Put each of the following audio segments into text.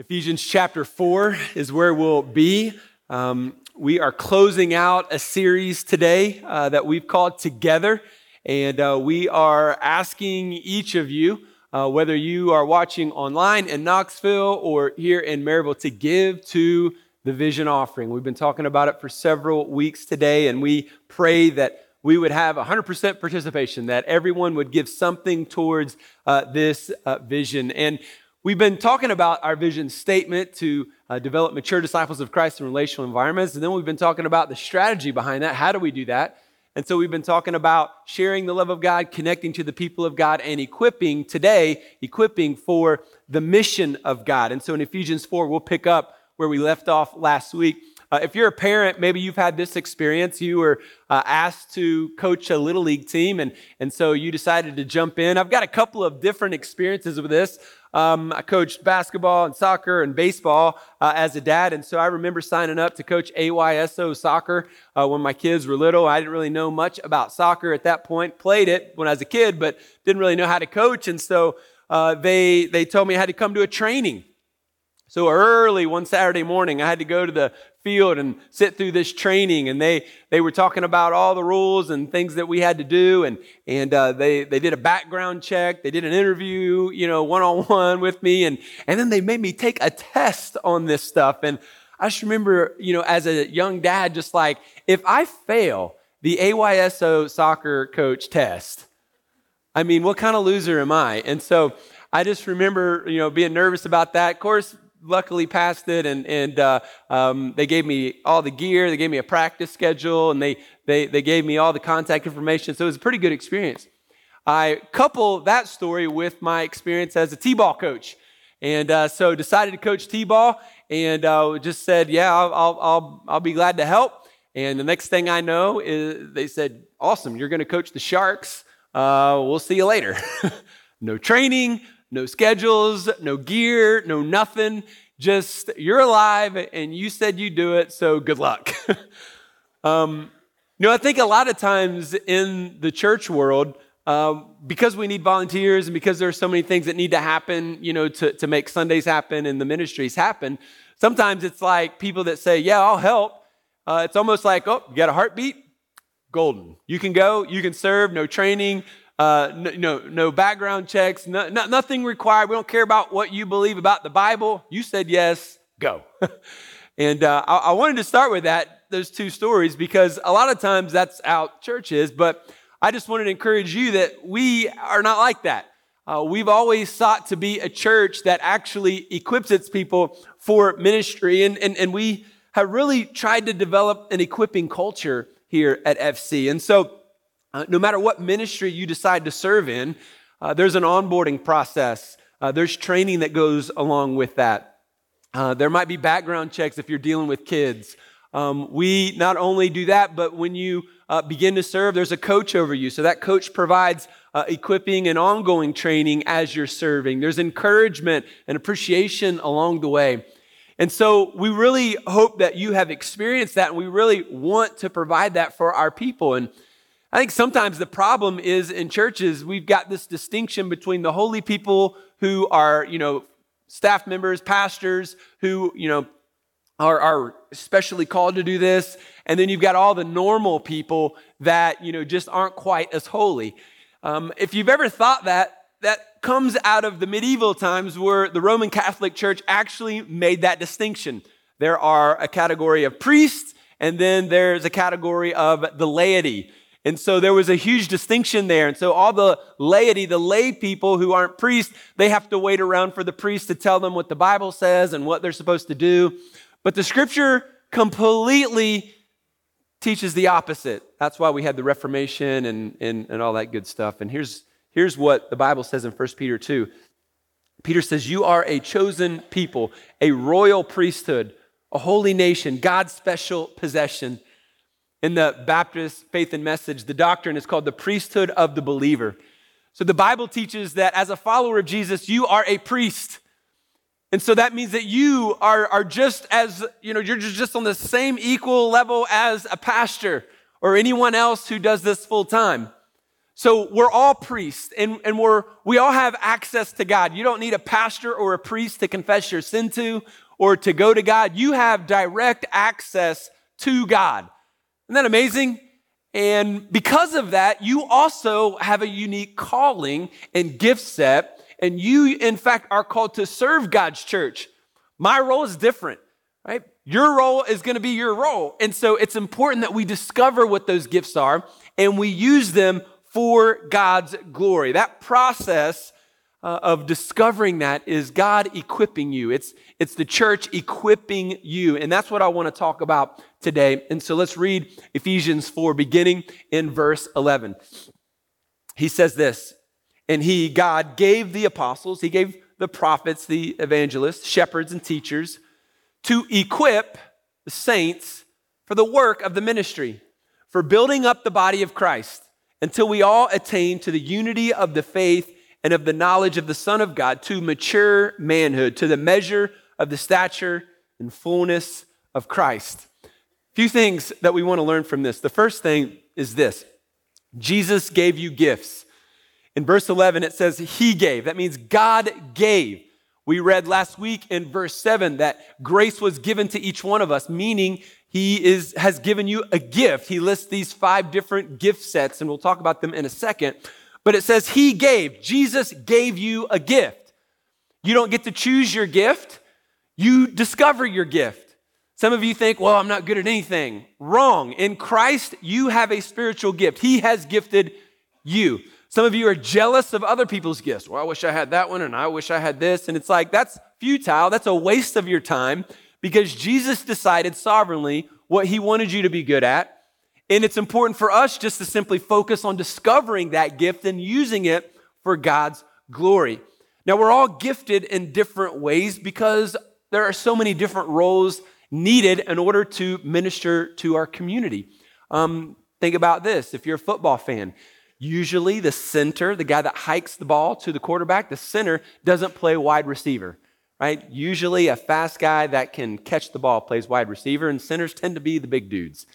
Ephesians chapter 4 is where we'll be. Um, we are closing out a series today uh, that we've called Together, and uh, we are asking each of you, uh, whether you are watching online in Knoxville or here in Maryville, to give to the vision offering. We've been talking about it for several weeks today, and we pray that we would have 100% participation, that everyone would give something towards uh, this uh, vision. And We've been talking about our vision statement to uh, develop mature disciples of Christ in relational environments, and then we've been talking about the strategy behind that. How do we do that? And so we've been talking about sharing the love of God, connecting to the people of God, and equipping today, equipping for the mission of God. And so in Ephesians 4, we'll pick up where we left off last week. Uh, if you're a parent, maybe you've had this experience. You were uh, asked to coach a little league team, and, and so you decided to jump in. I've got a couple of different experiences with this. Um, I coached basketball and soccer and baseball uh, as a dad, and so I remember signing up to coach AYSO soccer uh, when my kids were little. I didn't really know much about soccer at that point. Played it when I was a kid, but didn't really know how to coach, and so uh, they they told me I had to come to a training. So early one Saturday morning, I had to go to the field and sit through this training and they they were talking about all the rules and things that we had to do and and uh, they they did a background check they did an interview you know one-on-one with me and and then they made me take a test on this stuff and i just remember you know as a young dad just like if i fail the ayso soccer coach test i mean what kind of loser am i? And so i just remember you know being nervous about that. Of course luckily passed it and, and uh, um, they gave me all the gear they gave me a practice schedule and they, they, they gave me all the contact information so it was a pretty good experience. I couple that story with my experience as a t-ball coach and uh, so decided to coach t-ball and uh, just said yeah I'll, I'll, I'll, I'll be glad to help. And the next thing i know is they said awesome you're going to coach the sharks uh, we'll see you later. No training no schedules, no gear, no nothing. Just you're alive and you said you'd do it, so good luck. um, you know, I think a lot of times in the church world, um, because we need volunteers and because there are so many things that need to happen, you know, to, to make Sundays happen and the ministries happen, sometimes it's like people that say, Yeah, I'll help. Uh, it's almost like, Oh, you got a heartbeat? Golden. You can go, you can serve, no training, uh, no, no, background checks, no, no, nothing required. We don't care about what you believe about the Bible. You said yes, go. and uh, I, I, wanted to start with that, those two stories, because a lot of times that's how church is, but I just wanted to encourage you that we are not like that. Uh, we've always sought to be a church that actually equips its people for ministry, and, and, and we have really tried to develop an equipping culture here at FC. And so, uh, no matter what ministry you decide to serve in, uh, there's an onboarding process. Uh, there's training that goes along with that. Uh, there might be background checks if you're dealing with kids. Um, we not only do that, but when you uh, begin to serve, there's a coach over you. So that coach provides uh, equipping and ongoing training as you're serving. There's encouragement and appreciation along the way. And so we really hope that you have experienced that, and we really want to provide that for our people. And I think sometimes the problem is in churches, we've got this distinction between the holy people who are, you know, staff members, pastors who, you know, are, are especially called to do this. And then you've got all the normal people that, you know, just aren't quite as holy. Um, if you've ever thought that, that comes out of the medieval times where the Roman Catholic Church actually made that distinction. There are a category of priests, and then there's a category of the laity. And so there was a huge distinction there. And so all the laity, the lay people who aren't priests, they have to wait around for the priest to tell them what the Bible says and what they're supposed to do. But the scripture completely teaches the opposite. That's why we had the Reformation and, and, and all that good stuff. And here's, here's what the Bible says in 1 Peter 2. Peter says, You are a chosen people, a royal priesthood, a holy nation, God's special possession in the Baptist faith and message, the doctrine is called the priesthood of the believer. So the Bible teaches that as a follower of Jesus, you are a priest. And so that means that you are, are just as, you know, you're just on the same equal level as a pastor or anyone else who does this full time. So we're all priests and, and we're, we all have access to God. You don't need a pastor or a priest to confess your sin to or to go to God. You have direct access to God. Isn't that amazing? And because of that, you also have a unique calling and gift set. And you, in fact, are called to serve God's church. My role is different, right? Your role is going to be your role. And so it's important that we discover what those gifts are and we use them for God's glory. That process uh, of discovering that is God equipping you. It's, it's the church equipping you. And that's what I want to talk about today. And so let's read Ephesians 4, beginning in verse 11. He says this, and he, God, gave the apostles, he gave the prophets, the evangelists, shepherds, and teachers to equip the saints for the work of the ministry, for building up the body of Christ until we all attain to the unity of the faith and of the knowledge of the Son of God, to mature manhood, to the measure of the stature and fullness of Christ. Few things that we want to learn from this. The first thing is this Jesus gave you gifts. In verse 11, it says, He gave. That means God gave. We read last week in verse 7 that grace was given to each one of us, meaning he is, has given you a gift. He lists these five different gift sets, and we'll talk about them in a second. But it says he gave. Jesus gave you a gift. You don't get to choose your gift, you discover your gift. Some of you think, well, I'm not good at anything. Wrong. In Christ, you have a spiritual gift. He has gifted you. Some of you are jealous of other people's gifts. Well, I wish I had that one and I wish I had this. And it's like, that's futile. That's a waste of your time because Jesus decided sovereignly what he wanted you to be good at. And it's important for us just to simply focus on discovering that gift and using it for God's glory. Now, we're all gifted in different ways because there are so many different roles needed in order to minister to our community. Um, think about this if you're a football fan, usually the center, the guy that hikes the ball to the quarterback, the center doesn't play wide receiver right? Usually a fast guy that can catch the ball plays wide receiver, and centers tend to be the big dudes.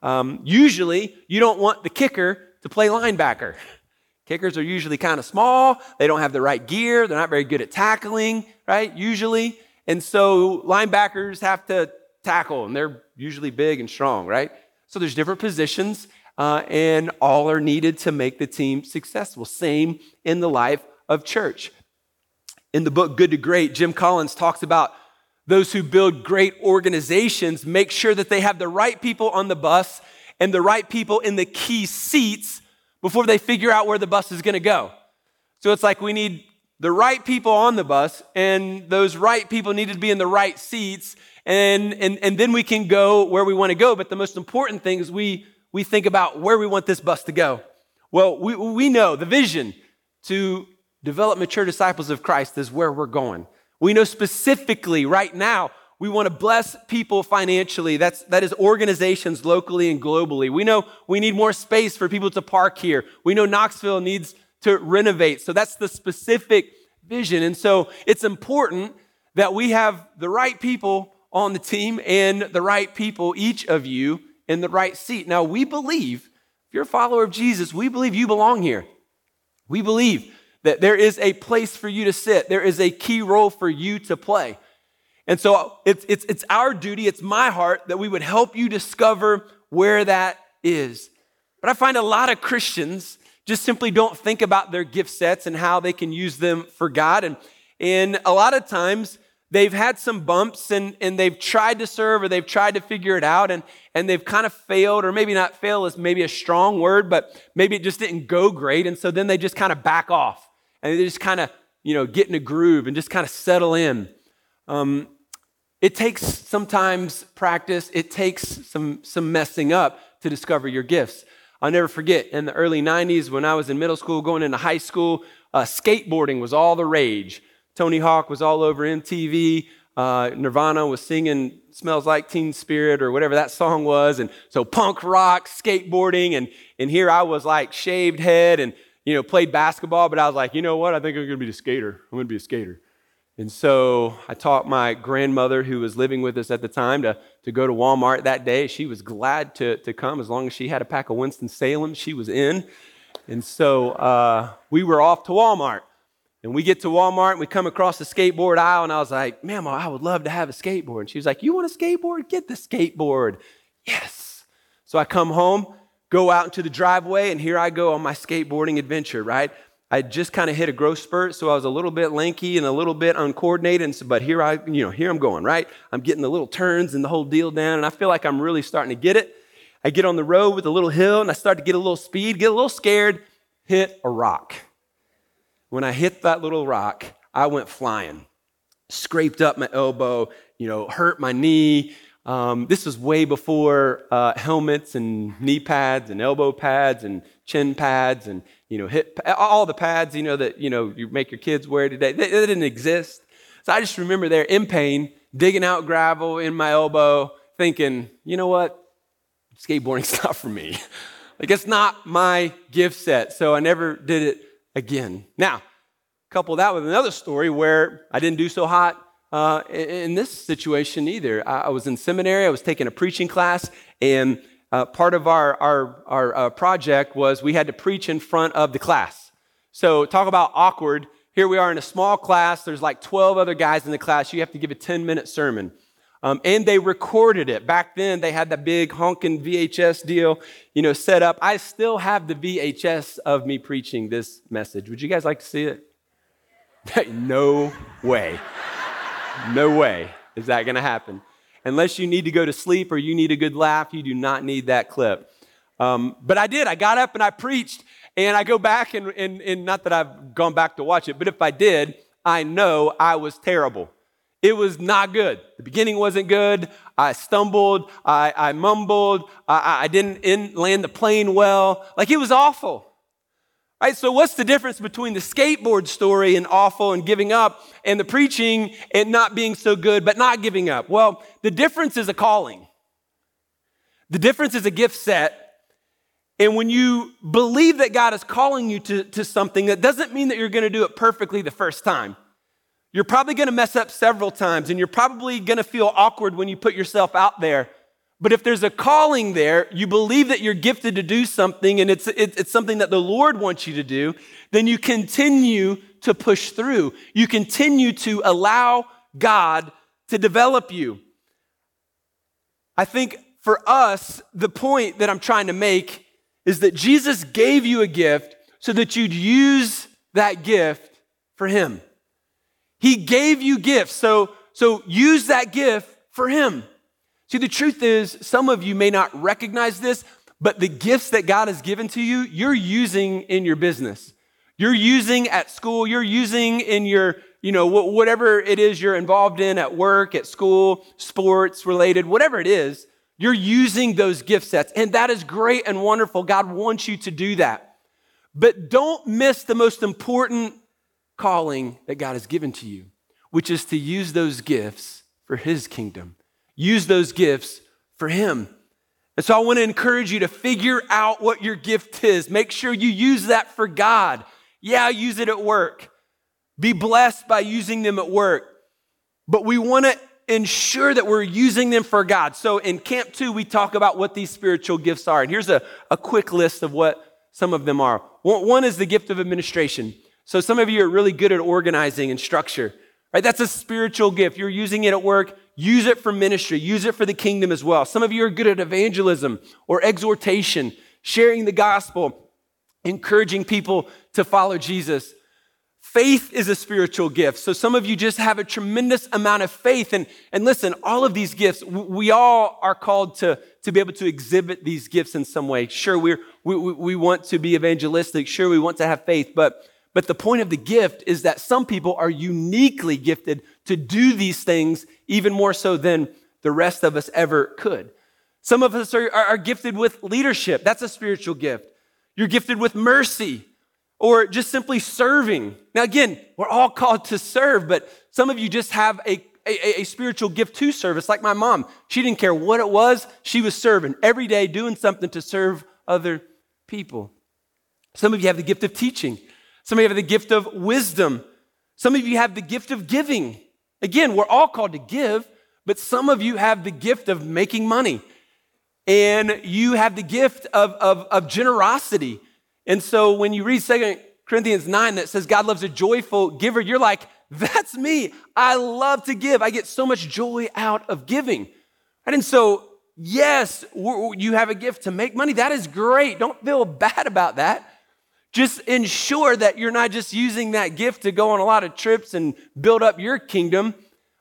Um, usually, you don't want the kicker to play linebacker. Kickers are usually kind of small. They don't have the right gear. They're not very good at tackling, right? Usually. And so linebackers have to tackle, and they're usually big and strong, right? So there's different positions, uh, and all are needed to make the team successful. Same in the life of church in the book Good to Great, Jim Collins talks about those who build great organizations make sure that they have the right people on the bus and the right people in the key seats before they figure out where the bus is going to go. So it's like we need the right people on the bus, and those right people need to be in the right seats, and, and, and then we can go where we want to go. But the most important thing is we, we think about where we want this bus to go. Well, we, we know the vision to develop mature disciples of Christ is where we're going. We know specifically right now we want to bless people financially. That's, that is organizations locally and globally. We know we need more space for people to park here. We know Knoxville needs to renovate. So that's the specific vision. And so it's important that we have the right people on the team and the right people, each of you, in the right seat. Now, we believe, if you're a follower of Jesus, we believe you belong here. We believe that there is a place for you to sit, there is a key role for you to play. And so it's, it's, it's our duty, it's my heart that we would help you discover where that is. But I find a lot of Christians just simply don't think about their gift sets and how they can use them for God. And, and a lot of times they've had some bumps and, and they've tried to serve or they've tried to figure it out and, and they've kind of failed, or maybe not fail is maybe a strong word, but maybe it just didn't go great. And so then they just kind of back off and they just kind of, you know, get in a groove and just kind of settle in. Um, it takes sometimes practice, it takes some, some messing up to discover your gifts. I'll never forget in the early 90s when I was in middle school, going into high school, uh, skateboarding was all the rage. Tony Hawk was all over MTV. Uh, Nirvana was singing Smells Like Teen Spirit or whatever that song was. And so punk rock, skateboarding. And, and here I was like shaved head and you know, played basketball, but I was like, you know what? I think I'm going to be a skater. I'm going to be a skater. And so I taught my grandmother, who was living with us at the time, to, to go to Walmart that day. She was glad to, to come as long as she had a pack of Winston-Salem. She was in. And so uh, we were off to Walmart. And we get to Walmart and we come across the skateboard aisle, and I was like, Mama, I would love to have a skateboard. And she was like, You want a skateboard? Get the skateboard. Yes. So I come home, go out into the driveway, and here I go on my skateboarding adventure, right? I just kind of hit a growth spurt, so I was a little bit lanky and a little bit uncoordinated. So, but here I, you know, here I'm going, right? I'm getting the little turns and the whole deal down, and I feel like I'm really starting to get it. I get on the road with a little hill, and I start to get a little speed, get a little scared, hit a rock. When I hit that little rock, I went flying, scraped up my elbow, you know, hurt my knee. Um, this was way before uh, helmets and knee pads and elbow pads and chin pads and you know hip all the pads you know that you know you make your kids wear today. They, they didn't exist. So I just remember there in pain, digging out gravel in my elbow, thinking, you know what, skateboarding's not for me. like it's not my gift set. So I never did it again. Now, couple that with another story where I didn't do so hot uh, in this situation either. I was in seminary, I was taking a preaching class, and uh, part of our, our, our uh, project was we had to preach in front of the class. So, talk about awkward. Here we are in a small class, there's like 12 other guys in the class. You have to give a 10 minute sermon. Um, and they recorded it. Back then, they had that big honking VHS deal, you know, set up. I still have the VHS of me preaching this message. Would you guys like to see it? no way. No way is that going to happen. Unless you need to go to sleep or you need a good laugh, you do not need that clip. Um, but I did. I got up and I preached, and I go back and, and, and not that I've gone back to watch it, but if I did, I know I was terrible. It was not good. The beginning wasn't good. I stumbled. I, I mumbled. I, I didn't land the plane well. Like it was awful. Right? So, what's the difference between the skateboard story and awful and giving up and the preaching and not being so good but not giving up? Well, the difference is a calling, the difference is a gift set. And when you believe that God is calling you to, to something, that doesn't mean that you're going to do it perfectly the first time. You're probably going to mess up several times, and you're probably going to feel awkward when you put yourself out there. But if there's a calling there, you believe that you're gifted to do something and it's, it's something that the Lord wants you to do, then you continue to push through. You continue to allow God to develop you. I think for us, the point that I'm trying to make is that Jesus gave you a gift so that you'd use that gift for Him. He gave you gifts, so, so use that gift for Him. See, the truth is, some of you may not recognize this, but the gifts that God has given to you, you're using in your business. You're using at school, you're using in your, you know, whatever it is you're involved in at work, at school, sports related, whatever it is, you're using those gift sets. And that is great and wonderful. God wants you to do that. But don't miss the most important calling that God has given to you, which is to use those gifts for His kingdom use those gifts for Him. And so I want to encourage you to figure out what your gift is. Make sure you use that for God. Yeah, use it at work. Be blessed by using them at work. But we want to ensure that we're using them for God. So in Camp 2, we talk about what these spiritual gifts are. And here's a, a quick list of what some of them are. One is the gift of administration. So some of you are really good at organizing and structure, right? That's a spiritual gift. You're using it at work. Use it for ministry, use it for the kingdom as well. Some of you are good at evangelism or exhortation, sharing the gospel, encouraging people to follow Jesus. Faith is a spiritual gift. So some of you just have a tremendous amount of faith. And, and listen, all of these gifts, we all are called to, to be able to exhibit these gifts in some way. Sure, we're, we, we want to be evangelistic. Sure, we want to have faith. But, but the point of the gift is that some people are uniquely gifted to do these things even more so than the rest of us ever could. Some of us are, are, gifted with leadership. That's a spiritual gift. You're gifted with mercy or just simply serving. Now, again, we're all called to serve, but some of you just have a, a, a, spiritual gift to service, like my mom. She didn't care what it was, she was serving every day, doing something to serve other people. Some of you have the gift of teaching, some of you have the gift of wisdom, some of you have the gift of giving. Again, we're all called to give, but some of you have the gift of making money. And you have the gift of, of, of generosity. And so when you read Second Corinthians 9 that says God loves a joyful giver, you're like, that's me. I love to give. I get so much joy out of giving. Right? And so, yes, you have a gift to make money. That is great. Don't feel bad about that. Just ensure that you're not just using that gift to go on a lot of trips and build up your kingdom.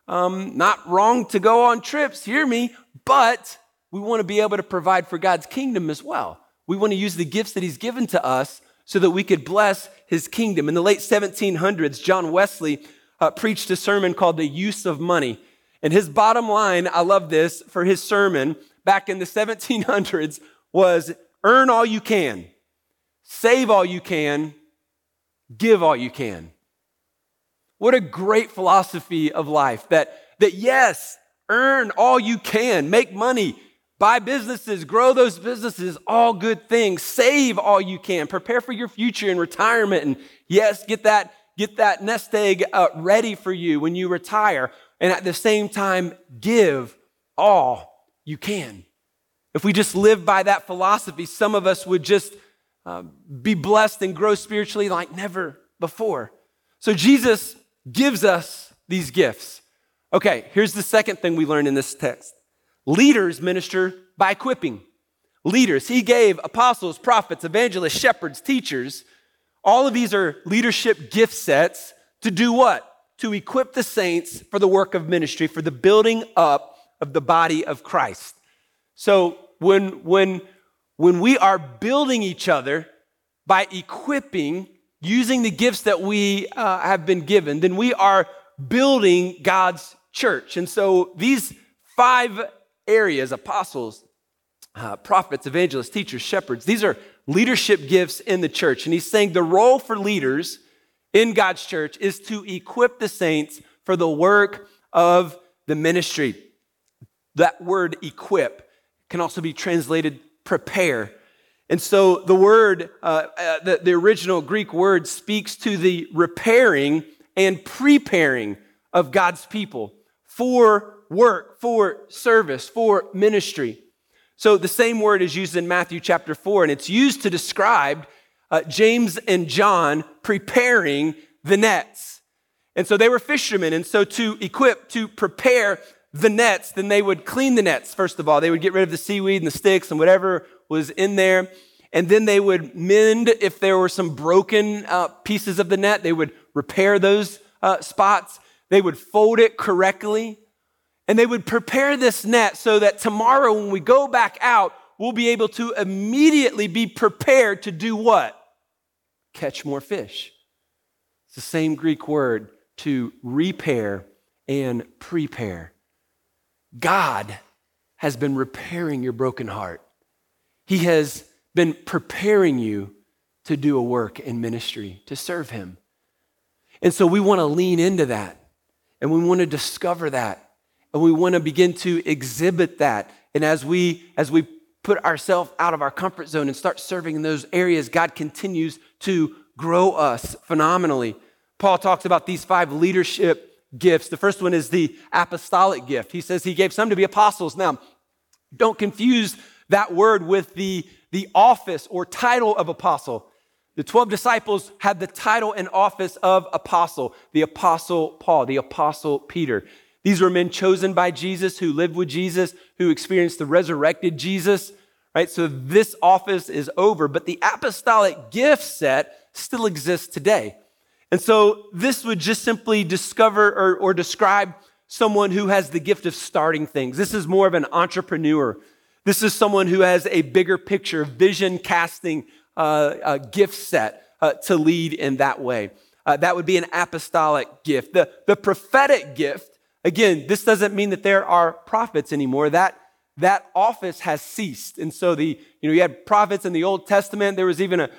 Um, not wrong to go on trips, hear me, but we want to be able to provide for God's kingdom as well. We want to use the gifts that He's given to us so that we could bless His kingdom. In the late 1700s, John Wesley uh, preached a sermon called The Use of Money. And his bottom line, I love this, for his sermon back in the 1700s was earn all you can, save all you can, give all you can. What a great philosophy of life that, that yes, earn all you can, make money, buy businesses, grow those businesses, all good things, save all you can, prepare for your future in retirement, and yes, get that get that nest egg uh, ready for you when you retire, and at the same time, give all you can. If we just live by that philosophy, some of us would just uh, be blessed and grow spiritually like never before. So Jesus gives us these gifts. Okay, here's the second thing we learn in this text leaders minister by equipping. Leaders, he gave apostles, prophets, evangelists, shepherds, teachers all of these are leadership gift sets to do what? To equip the saints for the work of ministry, for the building up of the body of Christ. So when, when, when we are building each other by equipping, using the gifts that we uh, have been given, then we are building God's church. And so these five areas apostles, uh, prophets, evangelists, teachers, shepherds these are leadership gifts in the church. And he's saying the role for leaders in God's church is to equip the saints for the work of the ministry. That word equip can also be translated prepare. And so the word, uh, uh, the, the original Greek word speaks to the repairing and preparing of God's people for work, for service, for ministry. So the same word is used in Matthew chapter 4, and it's used to describe uh, James and John preparing the nets. And so they were fishermen, and so to equip, to prepare the nets, then they would clean the nets, first of all. They would get rid of the seaweed and the sticks and whatever was in there. And then they would mend if there were some broken uh, pieces of the net, they would repair those uh, spots. They would fold it correctly. And they would prepare this net so that tomorrow, when we go back out, we'll be able to immediately be prepared to do what? Catch more fish. It's the same Greek word to repair and prepare. God has been repairing your broken heart. He has been preparing you to do a work in ministry, to serve Him. And so we want to lean into that and we want to discover that and we want to begin to exhibit that. And as we as we put ourselves out of our comfort zone and start serving in those areas, God continues to grow us phenomenally. Paul talks about these five leadership gifts. The first one is the apostolic gift. He says he gave some to be apostles. Now, don't confuse that word with the, the office or title of apostle. The 12 disciples had the title and office of apostle, the apostle Paul, the apostle Peter. These were men chosen by Jesus who lived with Jesus, who experienced the resurrected Jesus, right? So this office is over, but the apostolic gift set still exists today. And so this would just simply discover or, or describe someone who has the gift of starting things. This is more of an entrepreneur. This is someone who has a bigger picture, vision casting uh, gift set uh, to lead in that way. Uh, that would be an apostolic gift. The, the prophetic gift Again, this doesn't mean that there are prophets anymore. That, that office has ceased. And so the, you know, you had prophets in the Old Testament. There was even a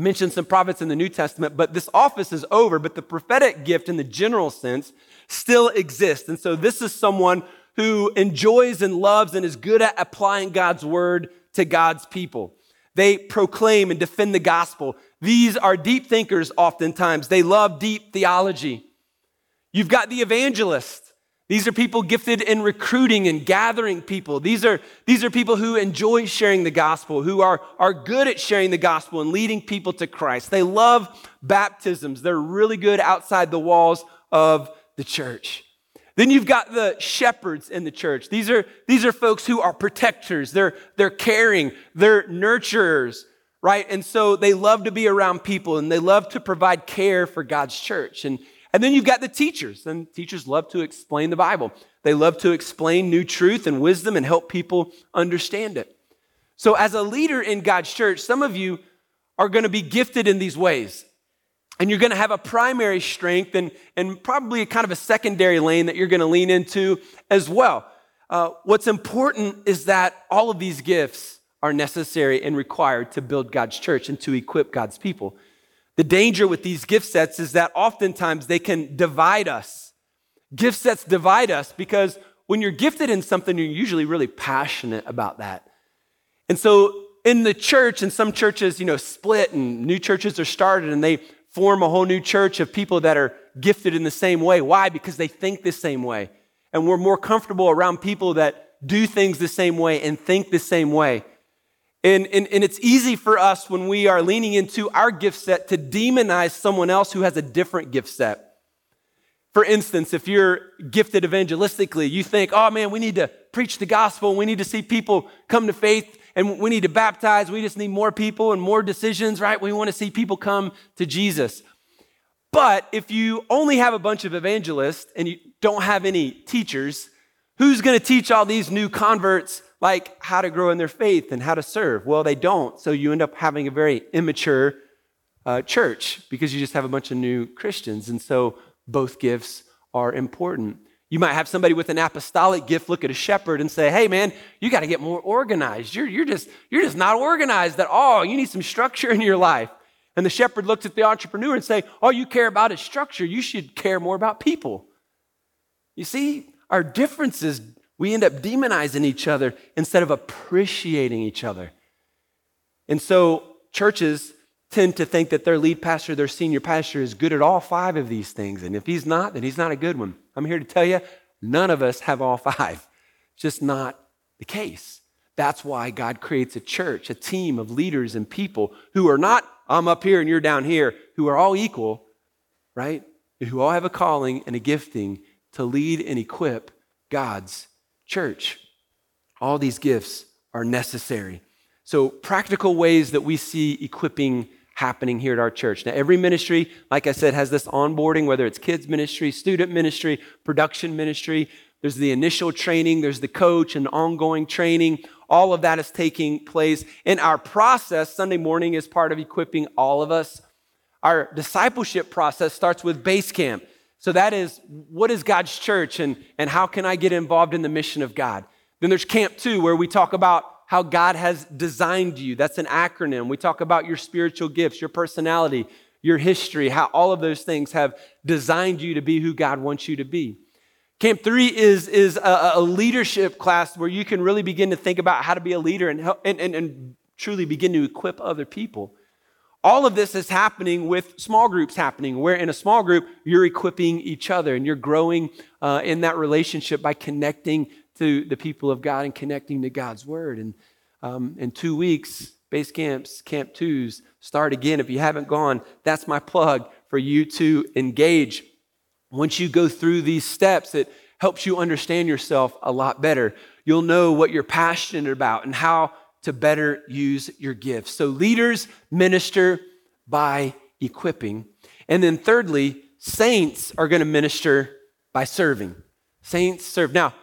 mentioned some prophets in the New Testament, but this office is over. But the prophetic gift in the general sense still exists. And so this is someone who enjoys and loves and is good at applying God's word to God's people. They proclaim and defend the gospel. These are deep thinkers oftentimes. They love deep theology. You've got the evangelist. These are people gifted in recruiting and gathering people. These are, these are people who enjoy sharing the gospel, who are, are good at sharing the gospel and leading people to Christ. They love baptisms. They're really good outside the walls of the church. Then you've got the shepherds in the church. These are, these are folks who are protectors. They're, they're caring. They're nurturers, right? And so they love to be around people and they love to provide care for God's church. And, and then you've got the teachers, and teachers love to explain the Bible. They love to explain new truth and wisdom and help people understand it. So, as a leader in God's church, some of you are going to be gifted in these ways. And you're going to have a primary strength and, and probably a kind of a secondary lane that you're going to lean into as well. Uh, what's important is that all of these gifts are necessary and required to build God's church and to equip God's people. The danger with these gift sets is that oftentimes they can divide us. Gift sets divide us because when you're gifted in something, you're usually really passionate about that. And so in the church, and some churches, you know, split and new churches are started and they form a whole new church of people that are gifted in the same way. Why? Because they think the same way. And we're more comfortable around people that do things the same way and think the same way. And, and, and it's easy for us when we are leaning into our gift set to demonize someone else who has a different gift set. For instance, if you're gifted evangelistically, you think, oh man, we need to preach the gospel, we need to see people come to faith, and we need to baptize, we just need more people and more decisions, right? We want to see people come to Jesus. But if you only have a bunch of evangelists and you don't have any teachers, who's going to teach all these new converts like how to grow in their faith and how to serve. Well, they don't. So you end up having a very immature uh, church because you just have a bunch of new Christians. And so both gifts are important. You might have somebody with an apostolic gift look at a shepherd and say, hey, man, you got to get more organized. You're, you're, just, you're just not organized at all. You need some structure in your life. And the shepherd looks at the entrepreneur and say, all you care about is structure. You should care more about people. You see, our differences we end up demonizing each other instead of appreciating each other. And so churches tend to think that their lead pastor, their senior pastor, is good at all five of these things. And if he's not, then he's not a good one. I'm here to tell you, none of us have all five. It's just not the case. That's why God creates a church, a team of leaders and people who are not, I'm up here and you're down here, who are all equal, right? Who all have a calling and a gifting to lead and equip God's church. All these gifts are necessary. So, practical ways that we see equipping happening here at our church. Now, every ministry, like I said, has this onboarding, whether it's kids' ministry, student ministry, production ministry. There's the initial training, there's the coach and ongoing training. All of that is taking place. In our process, Sunday morning is part of equipping all of us. Our discipleship process starts with base camp. So that is what is God's church and, and how can I get involved in the mission of God? Then there's Camp 2, where we talk about how God has designed you. That's an acronym. We talk about your spiritual gifts, your personality, your history, how all of those things have designed you to be who God wants you to be. Camp 3 is, is a, a leadership class where you can really begin to think about how to be a leader and, help, and, and, and truly begin to equip other people. All of this is happening with small groups happening, where in a small group, you're equipping each other and you're growing uh, in that relationship by connecting to the people of God and connecting to God's word. And um, in two weeks, base camps, camp twos start again. If you haven't gone, that's my plug for you to engage. Once you go through these steps, it helps you understand yourself a lot better. You'll know what you're passionate about and how to better use your gifts. So, leaders minister by equipping. And then, thirdly, saints are going to minister by serving. Saints serve. Now,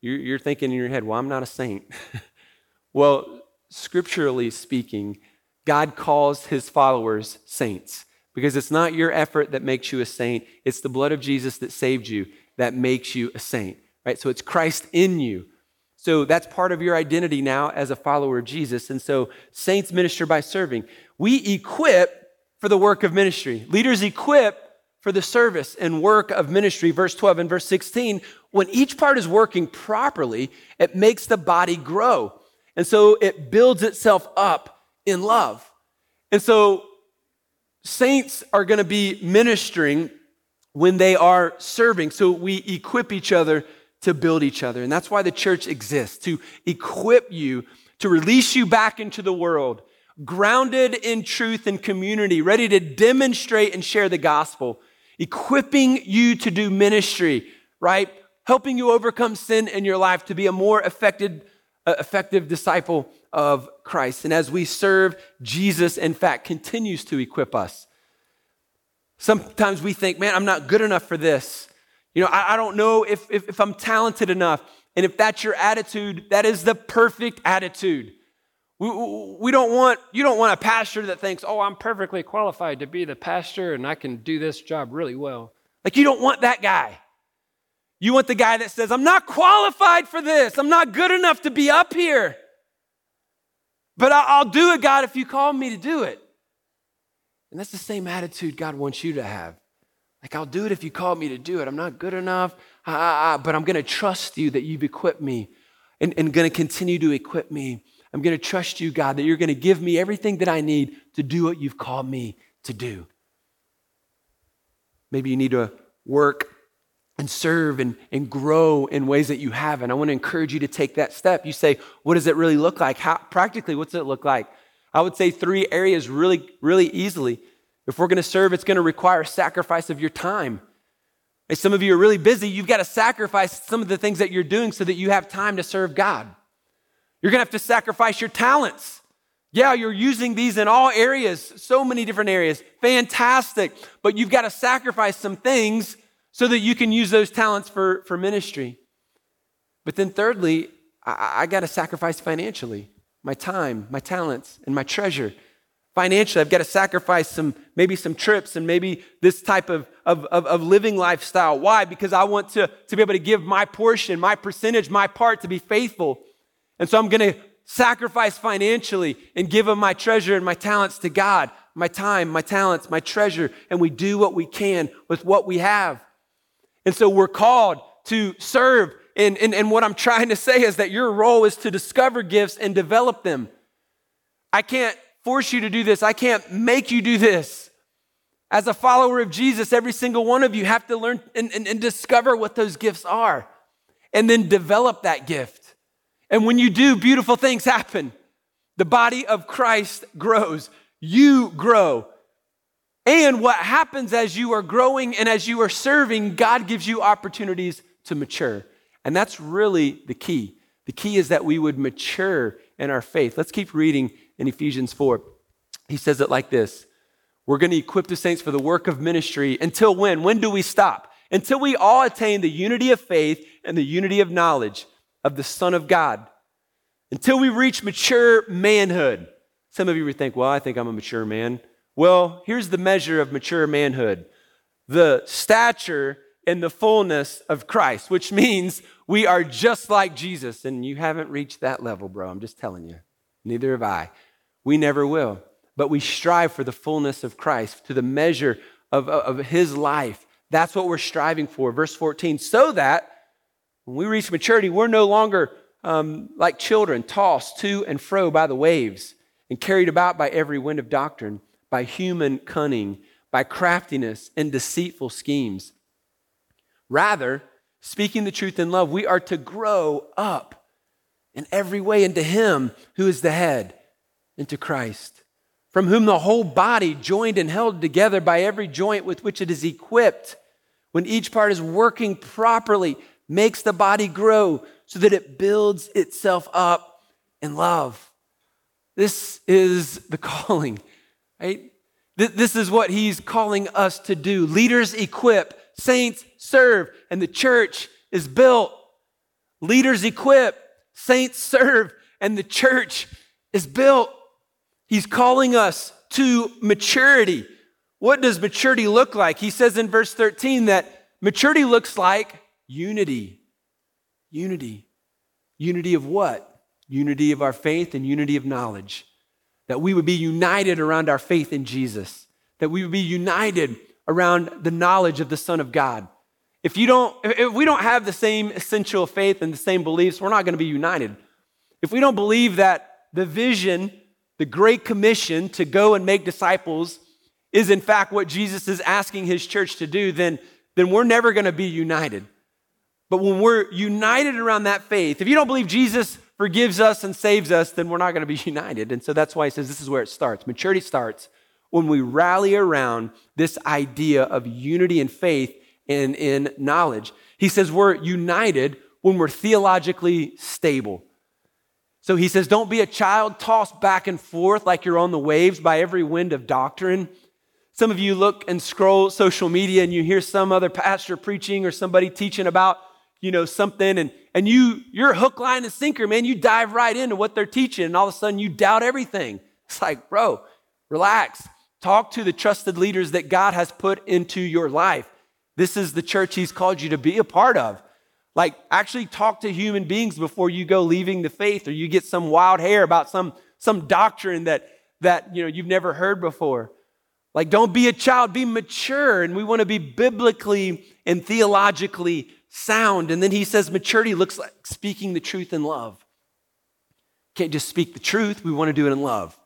you're thinking in your head, well, I'm not a saint. well, scripturally speaking, God calls his followers saints because it's not your effort that makes you a saint, it's the blood of Jesus that saved you that makes you a saint, right? So it's Christ in you so that's part of your identity now as a follower of Jesus. And so saints minister by serving. We equip for the work of ministry. Leaders equip for the service and work of ministry. Verse 12 and verse 16. When each part is working properly, it makes the body grow. And so it builds itself up in love. And so saints are going to be ministering when they are serving. So we equip each other to build each other. And that's why the church exists to equip you, to release you back into the world, grounded in truth and community, ready to demonstrate and share the gospel, equipping you to do ministry, right? Helping you overcome sin in your life to be a more effective, uh, effective disciple of Christ. And as we serve, Jesus, in fact, continues to equip us. Sometimes we think, man, I'm not good enough for this. You know, I, I don't know if, if, if I'm talented enough. And if that's your attitude, that is the perfect attitude. We, we don't want, you don't want a pastor that thinks, oh, I'm perfectly qualified to be the pastor and I can do this job really well. Like, you don't want that guy. You want the guy that says, I'm not qualified for this. I'm not good enough to be up here. But I'll do it, God, if you call me to do it. And that's the same attitude God wants you to have. Like, I'll do it if you call me to do it. I'm not good enough, ah, ah, but I'm going to trust you that you've equipped me and, and going to continue to equip me. I'm going to trust you, God, that you're going to give me everything that I need to do what you've called me to do. Maybe you need to work and serve and, and grow in ways that you haven't. I want to encourage you to take that step. You say, what does it really look like? How practically, what's it look like? I would say three areas really, really easily. If we're going to serve, it's going to require a sacrifice of your time. If some of you are really busy, you've got to sacrifice some of the things that you're doing so that you have time to serve God. You're going to have to sacrifice your talents. Yeah, you're using these in all areas, so many different areas. Fantastic. But you've got to sacrifice some things so that you can use those talents for, for ministry. But then, thirdly, I, I got to sacrifice financially my time, my talents, and my treasure. Financially, I've got to sacrifice some, maybe some trips and maybe this type of, of, of, of, living lifestyle. Why? Because I want to, to be able to give my portion, my percentage, my part to be faithful. And so I'm going to sacrifice financially and give of my treasure and my talents to God, my time, my talents, my treasure, and we do what we can with what we have. And so we're called to serve and, and, and what I'm trying to say is that your role is to discover gifts and develop them. I can't force you to do this, I can't make you do this. As a follower of Jesus, every single one of you have to learn and, and, and discover what those gifts are and then develop that gift. And when you do, beautiful things happen. The body of Christ grows, you grow. And what happens as you are growing and as you are serving, God gives you opportunities to mature. And that's really the key. The key is that we would mature in our faith. Let's keep reading in Ephesians 4. He says it like this We're going to equip the saints for the work of ministry until when? When do we stop? Until we all attain the unity of faith and the unity of knowledge of the Son of God. Until we reach mature manhood. Some of you would think, well, I think I'm a mature man. Well, here's the measure of mature manhood the stature and the fullness of Christ, which means we are just like Jesus. And you haven't reached that level, bro. I'm just telling you. Neither have I. We never will. But we strive for the fullness of Christ, to the measure of, of his life. That's what we're striving for. Verse 14, so that when we reach maturity, we're no longer um, like children, tossed to and fro by the waves and carried about by every wind of doctrine, by human cunning, by craftiness and deceitful schemes. Rather, speaking the truth in love, we are to grow up in every way into Him who is the head, into Christ, from whom the whole body, joined and held together by every joint with which it is equipped, when each part is working properly, makes the body grow so that it builds itself up in love. This is the calling, right? This is what he's calling us to do. Leaders equip, saints serve, and the church is built. Leaders equip, saints serve, and the church is built. He's calling us to maturity. What does maturity look like? He says in verse 13 that maturity looks like unity. Unity. Unity of what? Unity of our faith and unity of knowledge. That we would be united around our faith in Jesus. That we would be united around the knowledge of the Son of God. If you don't, if we don't have the same essential faith and the same beliefs, we're not going to be united. If we don't believe that the vision, the great commission to go and make disciples is in fact what Jesus is asking his church to do, then then we're never going to be united. But when we're united around that faith, if you don't believe Jesus forgives us and saves us, then we're not going to be united. And so that's why he says this is where it starts. Maturity starts when we rally around this idea of unity and faith and in knowledge. He says we're united when we're theologically stable. So he says, don't be a child tossed back and forth like you're on the waves by every wind of doctrine. Some of you look and scroll social media and you hear some other pastor preaching or somebody teaching about, you know, something and, and you, you're hook, line, and sinker, man. You dive right into what they're teaching and all of a sudden you doubt everything. It's like, bro, relax. Talk to the trusted leaders that God has put into your life. This is the church he's called you to be a part of. Like, actually talk to human beings before you go leaving the faith or you get some wild hair about some, some doctrine that, that you know, you've never heard before. Like, don't be a child, be mature. And we want to be biblically and theologically sound. And then he says maturity looks like speaking the truth in love. Can't just speak the truth, we want to do it in love.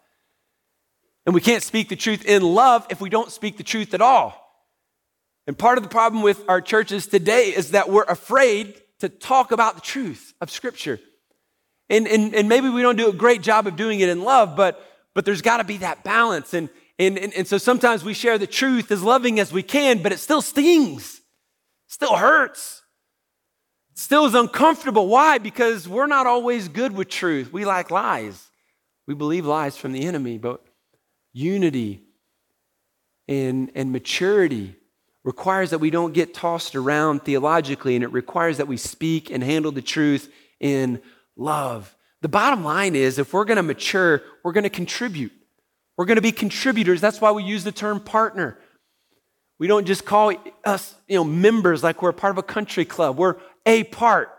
And we can't speak the truth in love if we don't speak the truth at all. And part of the problem with our churches today is that we're afraid to talk about the truth of Scripture. And, and, and maybe we don't do a great job of doing it in love, but, but there's got to be that balance. And, and, and, and so sometimes we share the truth as loving as we can, but it still stings, still hurts, still is uncomfortable. Why? Because we're not always good with truth. We like lies. We believe lies from the enemy, but unity and, and maturity requires that we don't get tossed around theologically, and it requires that we speak and handle the truth in love. The bottom line is if we're going to mature, we're going to contribute. We're going to be contributors. That's why we use the term partner. We don't just call us, you know, members like we're part of a country club. We're a part,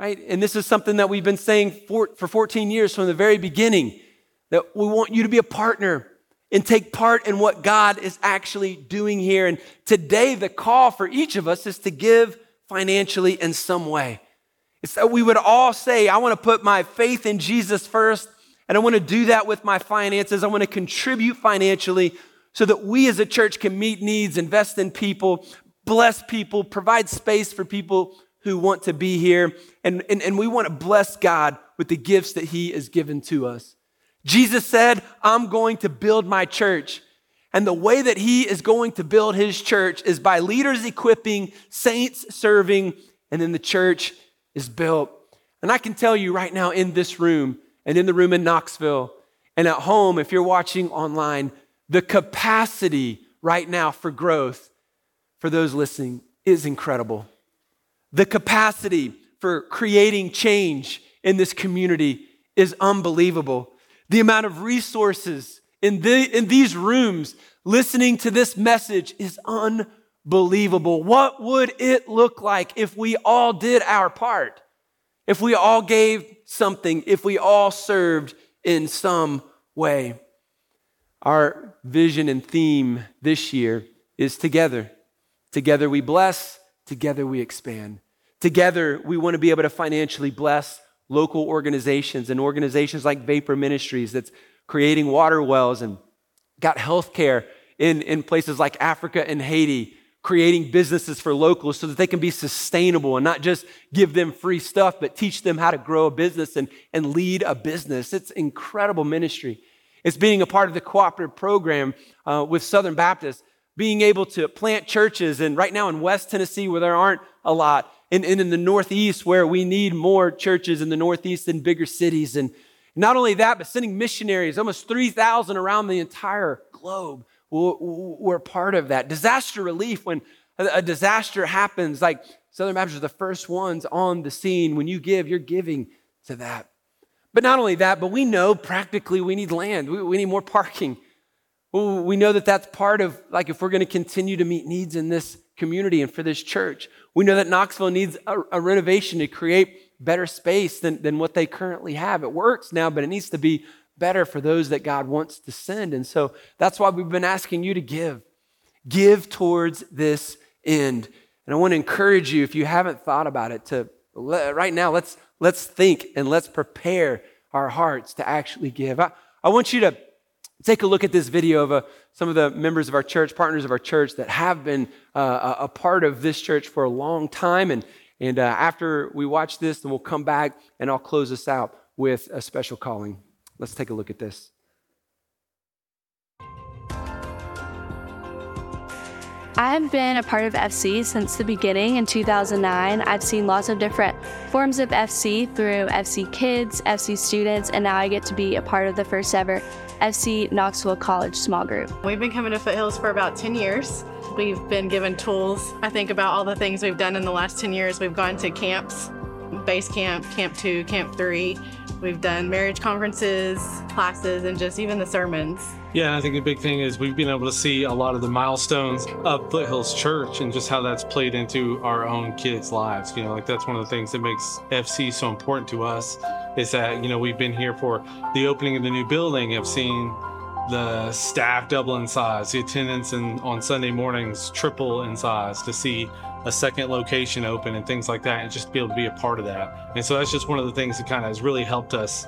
right? And this is something that we've been saying for, for 14 years from the very beginning that we want you to be a partner and take part in what God is actually doing here. And today, the call for each of us is to give financially in some way. It's that we would all say, I want to put my faith in Jesus first, and I want to do that with my finances. I want to contribute financially so that we as a church can meet needs, invest in people, bless people, provide space for people who want to be here. And, and, and we want to bless God with the gifts that He has given to us. Jesus said, I'm going to build my church. And the way that he is going to build his church is by leaders equipping, saints serving, and then the church is built. And I can tell you right now in this room and in the room in Knoxville and at home, if you're watching online, the capacity right now for growth for those listening is incredible. The capacity for creating change in this community is unbelievable the amount of resources in, the, in these rooms listening to this message is unbelievable. What would it look like if we all did our part? If we all gave something, if we all served in some way? Our vision and theme this year is together. Together we bless, together we expand. Together we want to be able to financially bless local organizations and organizations like Vapor Ministries that's creating water wells and got healthcare in, in places like Africa and Haiti, creating businesses for locals so that they can be sustainable and not just give them free stuff, but teach them how to grow a business and, and lead a business. It's incredible ministry. It's being a part of the cooperative program uh, with Southern Baptist, being able to plant churches, and right now in West Tennessee, where there aren't a lot, and, and in the Northeast where we need more churches in the Northeast in bigger cities. And not only that, but sending missionaries, almost 3,000 around the entire globe. We're part of that. Disaster relief, when a disaster happens, like Southern Baptists are the first ones on the scene. When you give, you're giving to that. But not only that, but we know practically we need land, we, we need more parking. We know that that's part of, like, if we're going to continue to meet needs in this community and for this church. We know that Knoxville needs a, a, renovation to create better space than, than what they currently have. It works now, but it needs to be better for those that God wants to send. And so that's why we've been asking you to give. Give towards this end. And I want to encourage you, if you haven't thought about it, to right now, let's, let's think and let's prepare our hearts to actually give. I, I want you to Take a look at this video of uh, some of the members of our church, partners of our church that have been uh, a part of this church for a long time. And, and uh, after we watch this, then we'll come back and I'll close this out with a special calling. Let's take a look at this. I've been a part of FC since the beginning in 2009. I've seen lots of different forms of FC through FC Kids, FC Students, and now I get to be a part of the first ever FC Knoxville College small group. We've been coming to Foothills for about 10 years. We've been given tools. I think about all the things we've done in the last 10 years. We've gone to camps, base camp, camp two, camp three. We've done marriage conferences, classes, and just even the sermons. Yeah, and I think the big thing is we've been able to see a lot of the milestones of Foothills Church and just how that's played into our own kids' lives. You know, like that's one of the things that makes FC so important to us is that, you know, we've been here for the opening of the new building, have seen the staff double in size, the attendance in, on Sunday mornings triple in size to see a second location open and things like that, and just be able to be a part of that. And so that's just one of the things that kind of has really helped us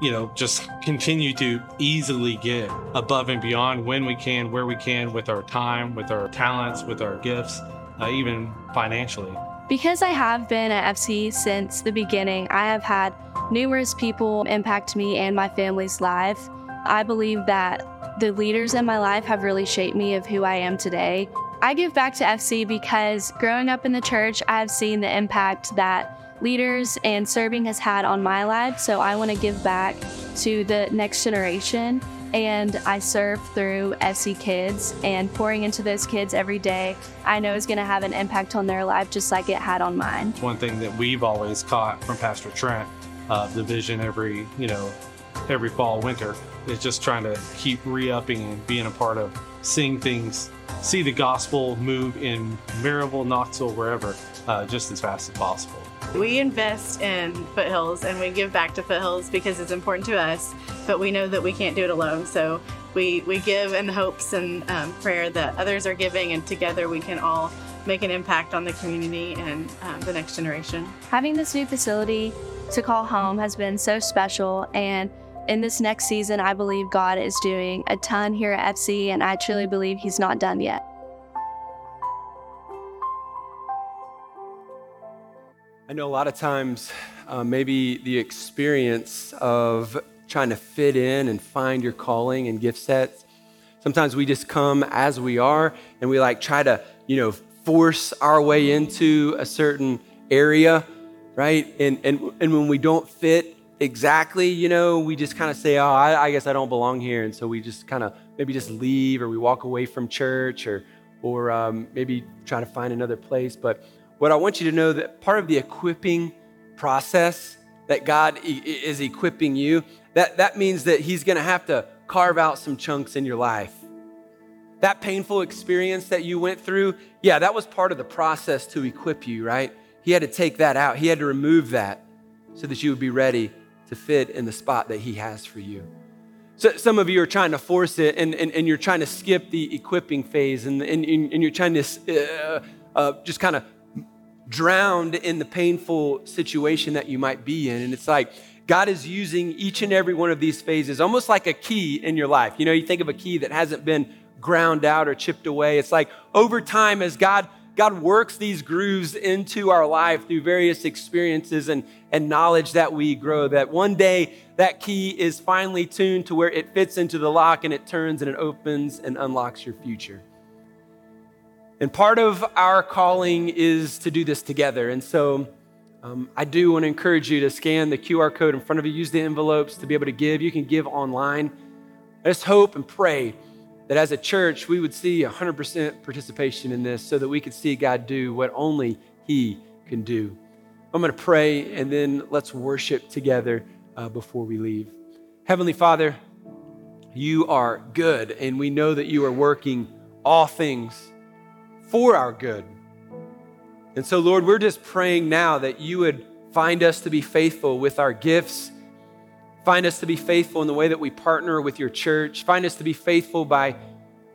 you know, just continue to easily get above and beyond when we can, where we can, with our time, with our talents, with our gifts, uh, even financially. Because I have been at FC since the beginning, I have had numerous people impact me and my family's life. I believe that the leaders in my life have really shaped me of who I am today. I give back to FC because growing up in the church, I have seen the impact that leaders and serving has had on my life. So I want to give back to the next generation. And I serve through FC Kids and pouring into those kids every day, I know is going to have an impact on their life just like it had on mine. One thing that we've always caught from Pastor Trent, uh, the vision every, you know, every fall, winter, is just trying to keep re upping and being a part of seeing things, see the gospel move in Maryville, Knoxville, wherever, uh, just as fast as possible. We invest in Foothills and we give back to Foothills because it's important to us, but we know that we can't do it alone. So we, we give in hopes and um, prayer that others are giving, and together we can all make an impact on the community and um, the next generation. Having this new facility to call home has been so special, and in this next season, I believe God is doing a ton here at FC, and I truly believe He's not done yet. I know a lot of times, uh, maybe the experience of trying to fit in and find your calling and gift sets. Sometimes we just come as we are and we like try to, you know, force our way into a certain area, right? And, and, and when we don't fit exactly, you know, we just kind of say, oh, I, I guess I don't belong here. And so we just kind of maybe just leave or we walk away from church or, or um, maybe try to find another place. But what I want you to know that part of the equipping process that God is equipping you, that, that means that He's going to have to carve out some chunks in your life. That painful experience that you went through, yeah, that was part of the process to equip you, right? He had to take that out, He had to remove that so that you would be ready to fit in the spot that He has for you. So some of you are trying to force it and, and, and you're trying to skip the equipping phase and, and, and you're trying to uh, uh, just kind of drowned in the painful situation that you might be in. And it's like God is using each and every one of these phases almost like a key in your life. You know, you think of a key that hasn't been ground out or chipped away. It's like over time, as God God works these grooves into our life through various experiences and, and knowledge that we grow, that one day that key is finally tuned to where it fits into the lock and it turns and it opens and unlocks your future. And part of our calling is to do this together. And so um, I do want to encourage you to scan the QR code in front of you, use the envelopes to be able to give. You can give online. I just hope and pray that as a church, we would see 100% participation in this so that we could see God do what only He can do. I'm going to pray and then let's worship together uh, before we leave. Heavenly Father, you are good, and we know that you are working all things for our good. And so, Lord, we're just praying now that you would find us to be faithful with our gifts, find us to be faithful in the way that we partner with your church, find us to be faithful by,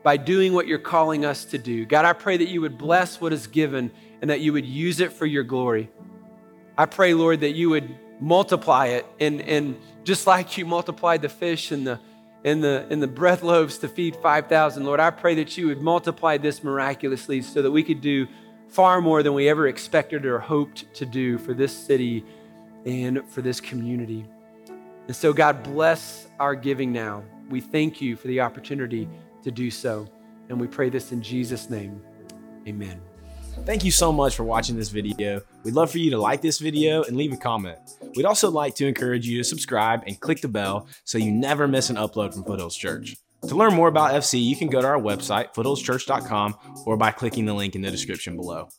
by doing what you're calling us to do. God, I pray that you would bless what is given and that you would use it for your glory. I pray, Lord, that you would multiply it and, and just like you multiplied the fish and the and the, and the bread loaves to feed 5,000. Lord, I pray that you would multiply this miraculously so that we could do far more than we ever expected or hoped to do for this city and for this community. And so, God, bless our giving now. We thank you for the opportunity to do so. And we pray this in Jesus' name. Amen. Thank you so much for watching this video. We'd love for you to like this video and leave a comment. We'd also like to encourage you to subscribe and click the bell so you never miss an upload from Foothills Church. To learn more about FC, you can go to our website, foothillschurch.com, or by clicking the link in the description below.